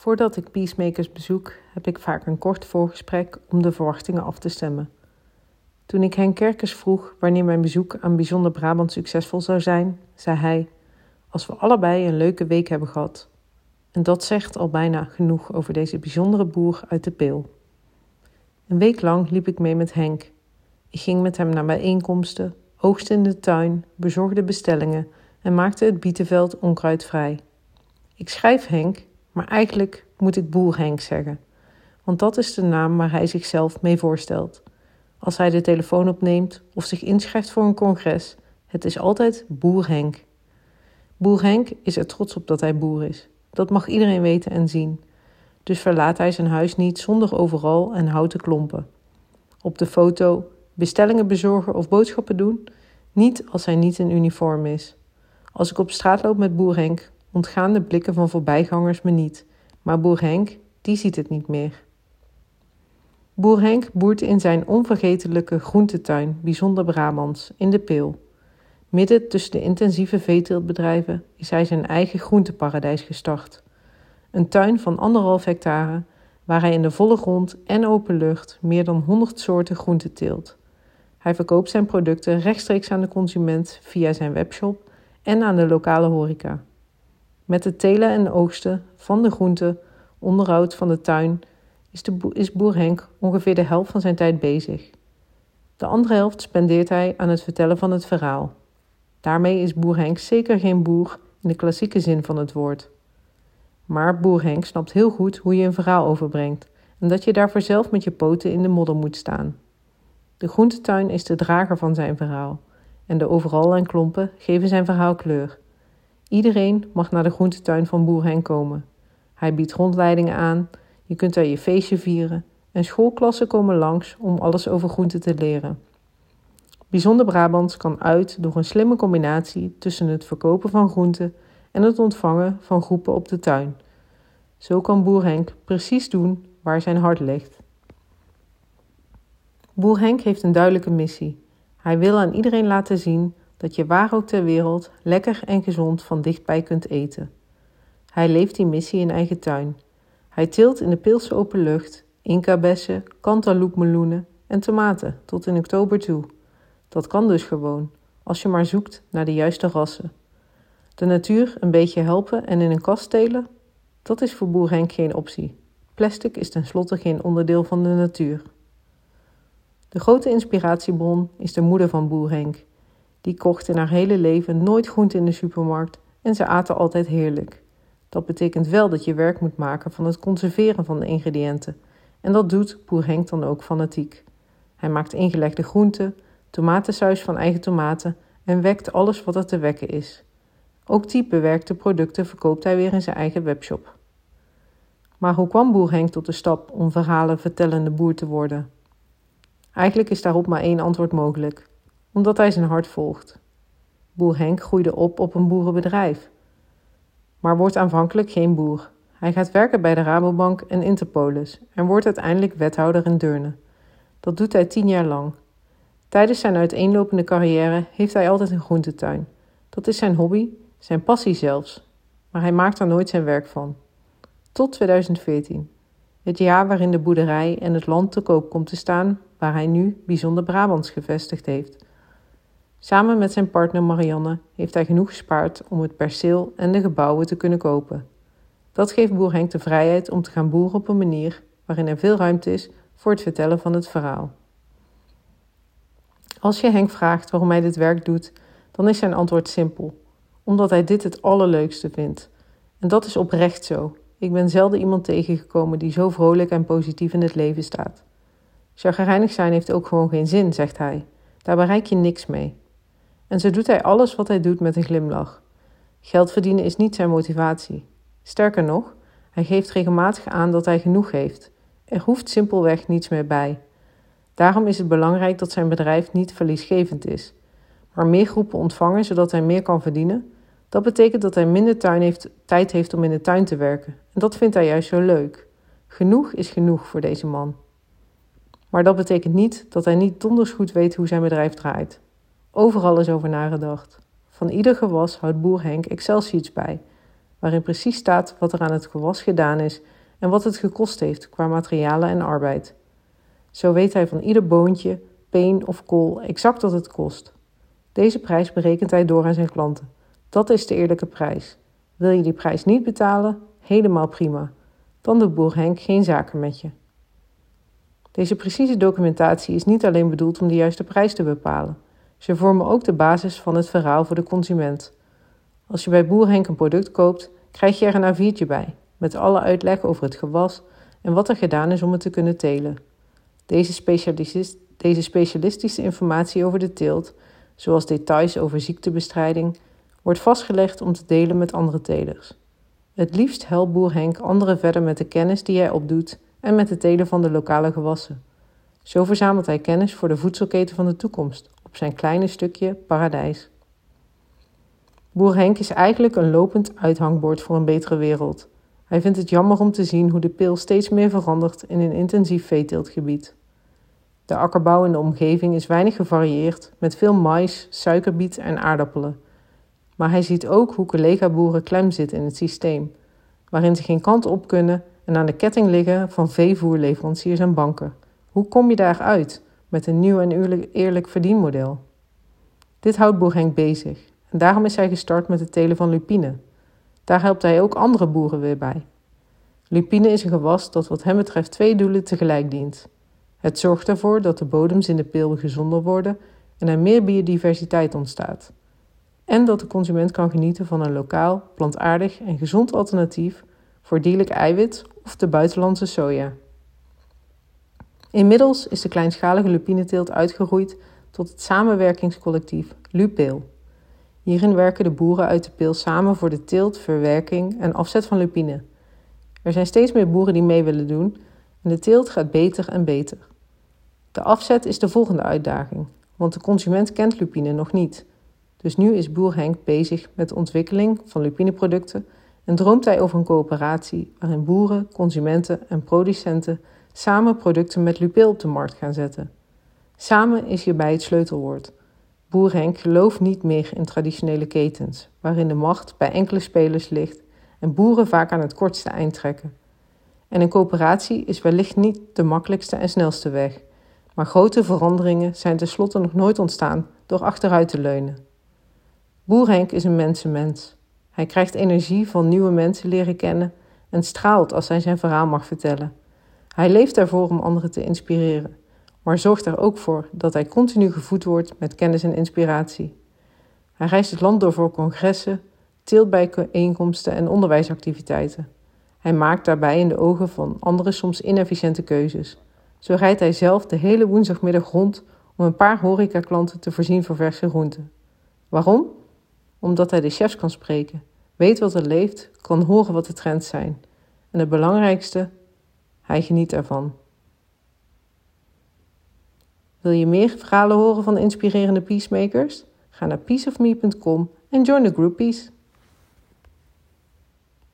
Voordat ik Peacemakers bezoek, heb ik vaak een kort voorgesprek om de verwachtingen af te stemmen. Toen ik Henk Kerkers vroeg wanneer mijn bezoek aan Bijzonder Brabant succesvol zou zijn, zei hij: Als we allebei een leuke week hebben gehad. En dat zegt al bijna genoeg over deze bijzondere boer uit de Peel. Een week lang liep ik mee met Henk. Ik ging met hem naar bijeenkomsten, oogste in de tuin, bezorgde bestellingen en maakte het bietenveld onkruidvrij. Ik schrijf Henk, maar eigenlijk moet ik Boer Henk zeggen, want dat is de naam waar hij zichzelf mee voorstelt. Als hij de telefoon opneemt of zich inschrijft voor een congres, het is altijd Boer Henk. Boer Henk is er trots op dat hij boer is. Dat mag iedereen weten en zien. Dus verlaat hij zijn huis niet zonder overal en houten klompen. Op de foto bestellingen bezorgen of boodschappen doen, niet als hij niet in uniform is. Als ik op straat loop met boer Henk, ontgaan de blikken van voorbijgangers me niet, maar boer Henk, die ziet het niet meer. Boer Henk boert in zijn onvergetelijke groentetuin, bijzonder Brabants, in de Peel. Midden tussen de intensieve veeteeltbedrijven is hij zijn eigen groenteparadijs gestart. Een tuin van anderhalf hectare, waar hij in de volle grond en open lucht meer dan 100 soorten groenten teelt. Hij verkoopt zijn producten rechtstreeks aan de consument via zijn webshop en aan de lokale horeca. Met het telen en oogsten van de groenten, onderhoud van de tuin, is, de is boer Henk ongeveer de helft van zijn tijd bezig. De andere helft spendeert hij aan het vertellen van het verhaal. Daarmee is boer Henk zeker geen boer in de klassieke zin van het woord. Maar boer Henk snapt heel goed hoe je een verhaal overbrengt en dat je daarvoor zelf met je poten in de modder moet staan. De groentetuin is de drager van zijn verhaal en de overal en klompen geven zijn verhaal kleur. Iedereen mag naar de groentetuin van boer Henk komen. Hij biedt rondleidingen aan, je kunt daar je feestje vieren en schoolklassen komen langs om alles over groenten te leren. Bijzonder Brabants kan uit door een slimme combinatie tussen het verkopen van groenten en het ontvangen van groepen op de tuin. Zo kan boer Henk precies doen waar zijn hart ligt. Boer Henk heeft een duidelijke missie. Hij wil aan iedereen laten zien dat je waar ook ter wereld lekker en gezond van dichtbij kunt eten. Hij leeft die missie in eigen tuin. Hij teelt in de Peelse open lucht cantaloupe en tomaten tot in oktober toe. Dat kan dus gewoon, als je maar zoekt naar de juiste rassen. De natuur een beetje helpen en in een kast telen? Dat is voor boer Henk geen optie. Plastic is tenslotte geen onderdeel van de natuur. De grote inspiratiebron is de moeder van boer Henk. Die kocht in haar hele leven nooit groente in de supermarkt en ze aten altijd heerlijk. Dat betekent wel dat je werk moet maken van het conserveren van de ingrediënten. En dat doet boer Henk dan ook fanatiek. Hij maakt ingelegde groenten, tomatensaus van eigen tomaten en wekt alles wat er te wekken is. Ook die bewerkte producten verkoopt hij weer in zijn eigen webshop. Maar hoe kwam boer Henk tot de stap om verhalen vertellende boer te worden? Eigenlijk is daarop maar één antwoord mogelijk: omdat hij zijn hart volgt. Boer Henk groeide op op een boerenbedrijf, maar wordt aanvankelijk geen boer. Hij gaat werken bij de Rabobank en Interpolis en wordt uiteindelijk wethouder in Deurne. Dat doet hij tien jaar lang. Tijdens zijn uiteenlopende carrière heeft hij altijd een groentetuin. Dat is zijn hobby, zijn passie zelfs, maar hij maakt er nooit zijn werk van. Tot 2014, het jaar waarin de boerderij en het land te koop komt te staan waar hij nu bijzonder Brabants gevestigd heeft. Samen met zijn partner Marianne heeft hij genoeg gespaard om het perceel en de gebouwen te kunnen kopen. Dat geeft boer Henk de vrijheid om te gaan boeren op een manier waarin er veel ruimte is voor het vertellen van het verhaal. Als je Henk vraagt waarom hij dit werk doet, dan is zijn antwoord simpel: omdat hij dit het allerleukste vindt. En dat is oprecht zo. Ik ben zelden iemand tegengekomen die zo vrolijk en positief in het leven staat. Chagrijnig zijn heeft ook gewoon geen zin, zegt hij. Daar bereik je niks mee. En zo doet hij alles wat hij doet met een glimlach. Geld verdienen is niet zijn motivatie. Sterker nog, hij geeft regelmatig aan dat hij genoeg heeft. Er hoeft simpelweg niets meer bij. Daarom is het belangrijk dat zijn bedrijf niet verliesgevend is, maar meer groepen ontvangen zodat hij meer kan verdienen. Dat betekent dat hij minder tuin heeft, tijd heeft om in de tuin te werken. En dat vindt hij juist zo leuk. Genoeg is genoeg voor deze man. Maar dat betekent niet dat hij niet donders goed weet hoe zijn bedrijf draait. Overal is over nagedacht. Van ieder gewas houdt boer Henk Excel-sheets bij. waarin precies staat wat er aan het gewas gedaan is en wat het gekost heeft qua materialen en arbeid. Zo weet hij van ieder boontje, peen of kool exact wat het kost. Deze prijs berekent hij door aan zijn klanten. Dat is de eerlijke prijs. Wil je die prijs niet betalen? Helemaal prima. Dan doet boer Henk geen zaken met je. Deze precieze documentatie is niet alleen bedoeld om de juiste prijs te bepalen. Ze vormen ook de basis van het verhaal voor de consument. Als je bij boer Henk een product koopt, krijg je er een A4'tje bij, met alle uitleg over het gewas en wat er gedaan is om het te kunnen telen. Deze, deze specialistische informatie over de teelt, zoals details over ziektebestrijding, wordt vastgelegd om te delen met andere telers. Het liefst helpt boer Henk anderen verder met de kennis die hij opdoet en met het telen van de lokale gewassen. Zo verzamelt hij kennis voor de voedselketen van de toekomst op zijn kleine stukje paradijs. Boer Henk is eigenlijk een lopend uithangbord voor een betere wereld. Hij vindt het jammer om te zien hoe de pil steeds meer verandert in een intensief veeteeltgebied. De akkerbouw in de omgeving is weinig gevarieerd, met veel mais, suikerbiet en aardappelen. Maar hij ziet ook hoe collega-boeren klem zitten in het systeem, waarin ze geen kant op kunnen en aan de ketting liggen van veevoerleveranciers en banken. Hoe kom je daaruit met een nieuw en eerlijk verdienmodel? Dit houdt boer Henk bezig en daarom is hij gestart met het telen van lupine. Daar helpt hij ook andere boeren weer bij. Lupine is een gewas dat wat hem betreft twee doelen tegelijk dient. Het zorgt ervoor dat de bodems in de peel gezonder worden en er meer biodiversiteit ontstaat. En dat de consument kan genieten van een lokaal, plantaardig en gezond alternatief voor dierlijk eiwit of de buitenlandse soja. Inmiddels is de kleinschalige lupineteelt uitgegroeid tot het samenwerkingscollectief Lupeel. Hierin werken de boeren uit de peel samen voor de teelt, verwerking en afzet van lupine. Er zijn steeds meer boeren die mee willen doen en de teelt gaat beter en beter. De afzet is de volgende uitdaging, want de consument kent lupine nog niet. Dus nu is boer Henk bezig met de ontwikkeling van lupineproducten en droomt hij over een coöperatie waarin boeren, consumenten en producenten samen producten met lupeel op de markt gaan zetten. Samen is hierbij het sleutelwoord. Boer Henk gelooft niet meer in traditionele ketens, waarin de macht bij enkele spelers ligt en boeren vaak aan het kortste eind trekken. En een coöperatie is wellicht niet de makkelijkste en snelste weg, maar grote veranderingen zijn tenslotte nog nooit ontstaan door achteruit te leunen. Boer Henk is een mensenmens. Hij krijgt energie van nieuwe mensen leren kennen en straalt als hij zijn verhaal mag vertellen. Hij leeft ervoor om anderen te inspireren, maar zorgt er ook voor dat hij continu gevoed wordt met kennis en inspiratie. Hij reist het land door voor congressen, teeltbijeenkomsten en onderwijsactiviteiten. Hij maakt daarbij in de ogen van anderen soms inefficiënte keuzes. Zo rijdt hij zelf de hele woensdagmiddag rond om een paar horecaklanten te voorzien van verse groenten. Waarom? Omdat hij de chefs kan spreken, weet wat er leeft, kan horen wat de trends zijn. En het belangrijkste, hij geniet ervan. Wil je meer verhalen horen van inspirerende peacemakers? Ga naar peaceofme.com en join the groupies.